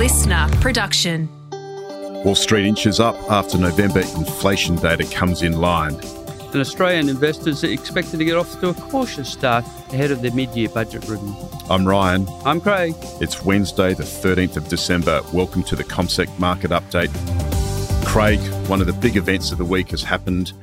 listener production. Wall Street inches up after November inflation data comes in line. And Australian investors are expected to get off to a cautious start ahead of their mid year budget review. I'm Ryan. I'm Craig. It's Wednesday, the 13th of December. Welcome to the CommSec Market Update. Craig, one of the big events of the week has happened.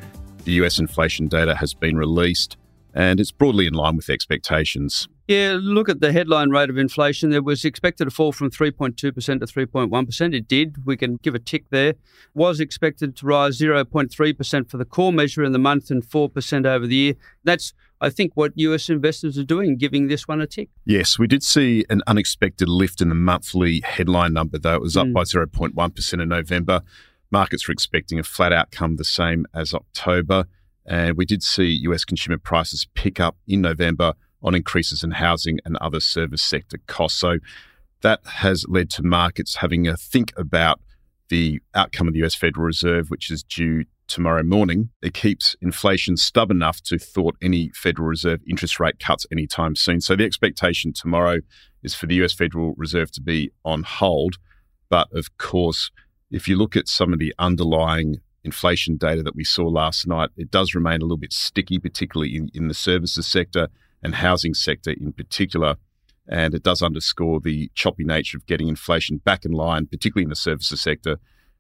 The US inflation data has been released, and it's broadly in line with expectations. Yeah, look at the headline rate of inflation. It was expected to fall from 3.2% to 3.1%. It did. We can give a tick there. Was expected to rise 0.3% for the core measure in the month and 4% over the year. That's, I think, what US investors are doing, giving this one a tick. Yes, we did see an unexpected lift in the monthly headline number, though. It was up Mm. by 0.1% in November. Markets were expecting a flat outcome the same as October. And we did see US consumer prices pick up in November on increases in housing and other service sector costs. So that has led to markets having a think about the outcome of the US Federal Reserve, which is due tomorrow morning. It keeps inflation stubborn enough to thwart any Federal Reserve interest rate cuts anytime soon. So the expectation tomorrow is for the US Federal Reserve to be on hold. But of course, if you look at some of the underlying inflation data that we saw last night, it does remain a little bit sticky, particularly in, in the services sector and housing sector in particular. And it does underscore the choppy nature of getting inflation back in line, particularly in the services sector,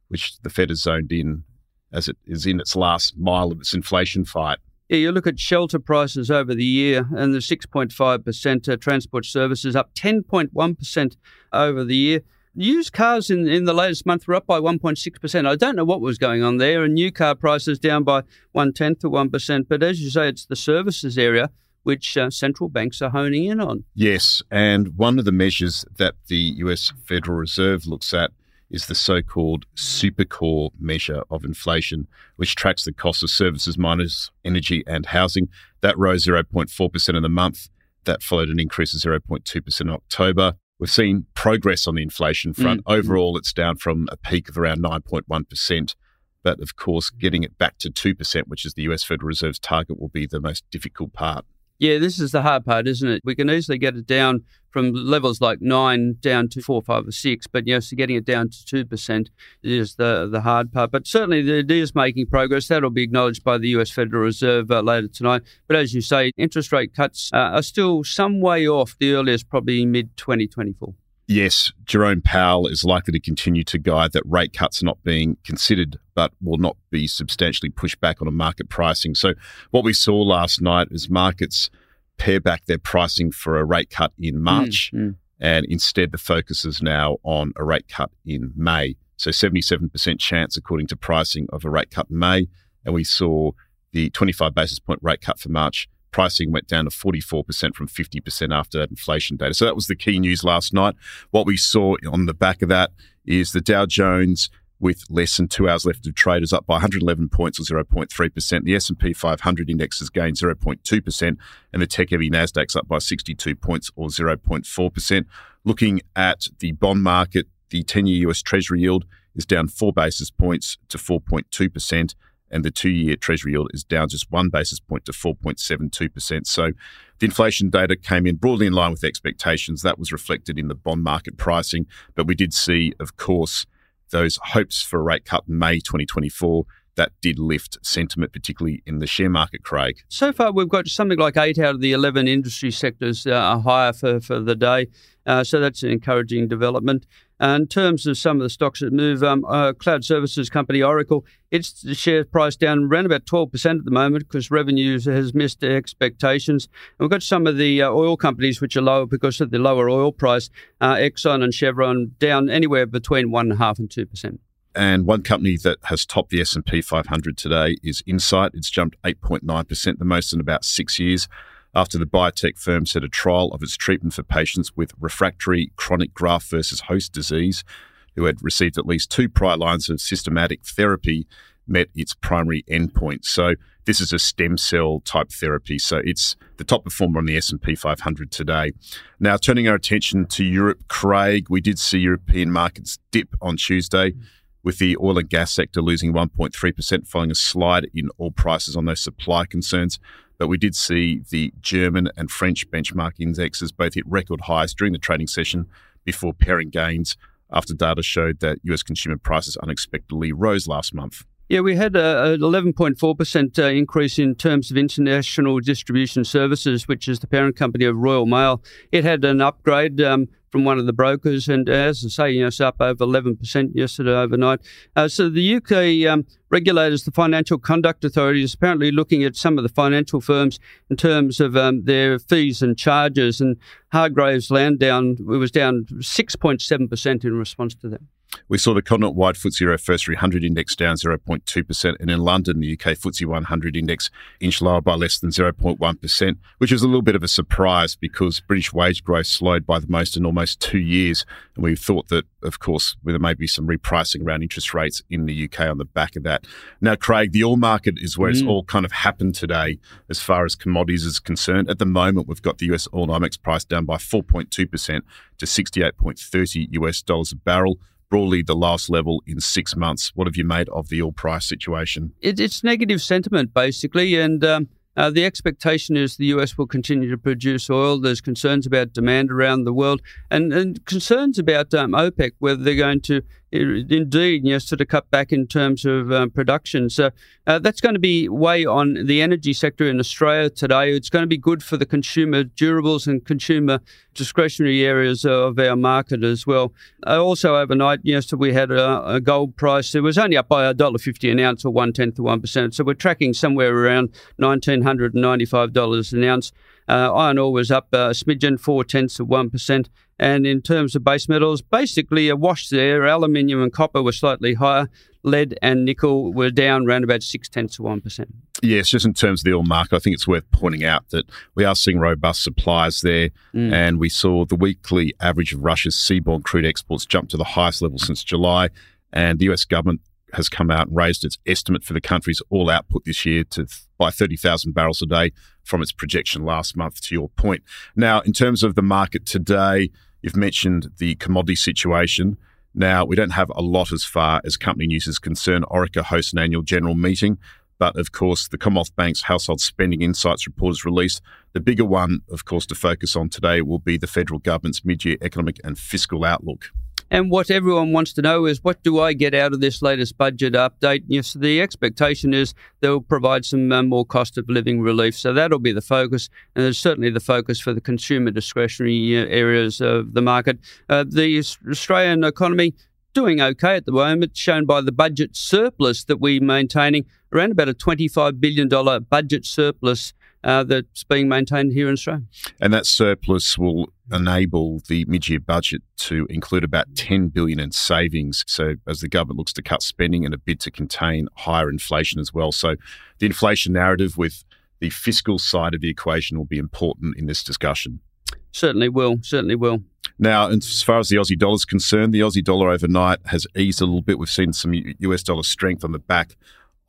which the Fed has zoned in as it is in its last mile of its inflation fight. Yeah, you look at shelter prices over the year, and the 6.5% uh, transport services up 10.1% over the year. Used cars in, in the latest month were up by 1.6%. I don't know what was going on there, and new car prices down by one tenth of 1%. But as you say, it's the services area which uh, central banks are honing in on. Yes, and one of the measures that the US Federal Reserve looks at is the so called supercore measure of inflation, which tracks the cost of services minus energy and housing. That rose 0.4% in the month. That followed an increase of 0.2% in October. We've seen progress on the inflation front. Mm. Overall, it's down from a peak of around 9.1%. But of course, getting it back to 2%, which is the US Federal Reserve's target, will be the most difficult part. Yeah, this is the hard part, isn't it? We can easily get it down from levels like nine down to four, five, or six, but yes, getting it down to two percent is the the hard part. But certainly, it is making progress. That'll be acknowledged by the U.S. Federal Reserve uh, later tonight. But as you say, interest rate cuts uh, are still some way off. The earliest probably mid twenty twenty four. Yes, Jerome Powell is likely to continue to guide that rate cuts are not being considered, but will not be substantially pushed back on a market pricing. So, what we saw last night is markets pare back their pricing for a rate cut in March, Mm, mm. and instead the focus is now on a rate cut in May. So, 77% chance, according to pricing, of a rate cut in May. And we saw the 25 basis point rate cut for March pricing went down to 44% from 50% after that inflation data. So that was the key news last night. What we saw on the back of that is the Dow Jones with less than two hours left of trade is up by 111 points or 0.3%. The S&P 500 index has gained 0.2% and the tech-heavy Nasdaq's up by 62 points or 0.4%. Looking at the bond market, the 10-year US Treasury yield is down 4 basis points to 4.2% and the two-year Treasury yield is down just one basis point to 4.72%. So the inflation data came in broadly in line with expectations. That was reflected in the bond market pricing. But we did see, of course, those hopes for a rate cut in May 2024. That did lift sentiment, particularly in the share market, Craig. So far, we've got something like eight out of the 11 industry sectors uh, are higher for, for the day. Uh, so that's an encouraging development. In terms of some of the stocks that move, um, uh, cloud services company Oracle, its share price down around about 12% at the moment because revenues has missed expectations. And we've got some of the uh, oil companies which are lower because of the lower oil price. Uh, Exxon and Chevron down anywhere between 1.5 and 2%. And one company that has topped the S&P 500 today is Incyte. It's jumped 8.9%, the most in about six years, after the biotech firm said a trial of its treatment for patients with refractory chronic graft versus host disease who had received at least two prior lines of systematic therapy met its primary endpoint. So this is a stem cell type therapy. So it's the top performer on the S&P 500 today. Now turning our attention to Europe, Craig, we did see European markets dip on Tuesday with the oil and gas sector losing 1.3% following a slide in oil prices on those supply concerns. But we did see the German and French benchmark indexes both hit record highs during the trading session before paring gains after data showed that US consumer prices unexpectedly rose last month. Yeah, we had an 11.4% uh, increase in terms of international distribution services, which is the parent company of Royal Mail. It had an upgrade um, from one of the brokers, and as I say, you know, it's up over 11% yesterday overnight. Uh, so the UK um, regulators, the Financial Conduct Authority, is apparently looking at some of the financial firms in terms of um, their fees and charges, and Hargreaves Lansdown, was down 6.7% in response to that. We saw the continent-wide FTSE Eurofirst 300 index down 0.2%, and in London, the UK FTSE 100 index inched lower by less than 0.1%, which was a little bit of a surprise because British wage growth slowed by the most in almost two years. And we thought that, of course, there may be some repricing around interest rates in the UK on the back of that. Now, Craig, the oil market is where mm. it's all kind of happened today as far as commodities is concerned. At the moment, we've got the US oil NYMEX price down by 4.2% to 68.30 US dollars a barrel broadly the last level in six months. What have you made of the oil price situation? It, it's negative sentiment, basically. And um, uh, the expectation is the US will continue to produce oil. There's concerns about demand around the world and, and concerns about um, OPEC, whether they're going to indeed you know, sort of cut back in terms of um, production. So uh, that's going to be weigh on the energy sector in Australia today. It's going to be good for the consumer durables and consumer discretionary areas of our market as well. Uh, also overnight, yes, we had a, a, gold price. It was only up by a dollar fifty an ounce, or one tenth of one percent. So we're tracking somewhere around nineteen hundred and ninety-five dollars an ounce. Uh, iron ore was up a smidgen, four tenths of 1%. And in terms of base metals, basically a wash there. Aluminium and copper were slightly higher. Lead and nickel were down around about six tenths of 1%. Yes, just in terms of the oil market, I think it's worth pointing out that we are seeing robust supplies there. Mm. And we saw the weekly average of Russia's seaborne crude exports jump to the highest level since July. And the US government has come out and raised its estimate for the country's all output this year to by 30,000 barrels a day from its projection last month, to your point. Now, in terms of the market today, you've mentioned the commodity situation. Now, we don't have a lot as far as company news is concerned. Orica hosts an annual general meeting. But of course, the Commonwealth Bank's Household Spending Insights report is released. The bigger one, of course, to focus on today will be the federal government's mid year economic and fiscal outlook. And what everyone wants to know is what do I get out of this latest budget update? Yes, the expectation is they'll provide some uh, more cost of living relief. So that'll be the focus. And it's certainly the focus for the consumer discretionary uh, areas of the market. Uh, the Australian economy doing okay at the moment, shown by the budget surplus that we're maintaining, around about a $25 billion budget surplus uh, that's being maintained here in Australia. And that surplus will enable the mid-year budget to include about 10 billion in savings so as the government looks to cut spending in a bid to contain higher inflation as well so the inflation narrative with the fiscal side of the equation will be important in this discussion certainly will certainly will now, as far as the Aussie dollar is concerned, the Aussie dollar overnight has eased a little bit. We've seen some US dollar strength on the back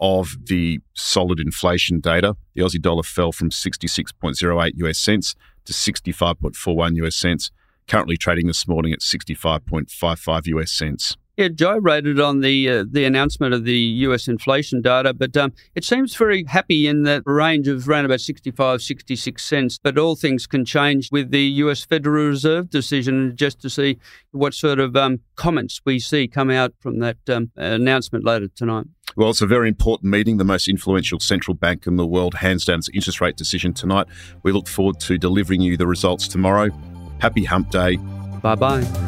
of the solid inflation data. The Aussie dollar fell from 66.08 US cents to 65.41 US cents, currently trading this morning at 65.55 US cents. Yeah, Joe rated on the uh, the announcement of the US inflation data, but um, it seems very happy in that range of around about 65, 66 cents. But all things can change with the US Federal Reserve decision, just to see what sort of um, comments we see come out from that um, announcement later tonight. Well, it's a very important meeting. The most influential central bank in the world hands down its interest rate decision tonight. We look forward to delivering you the results tomorrow. Happy Hump Day. Bye bye.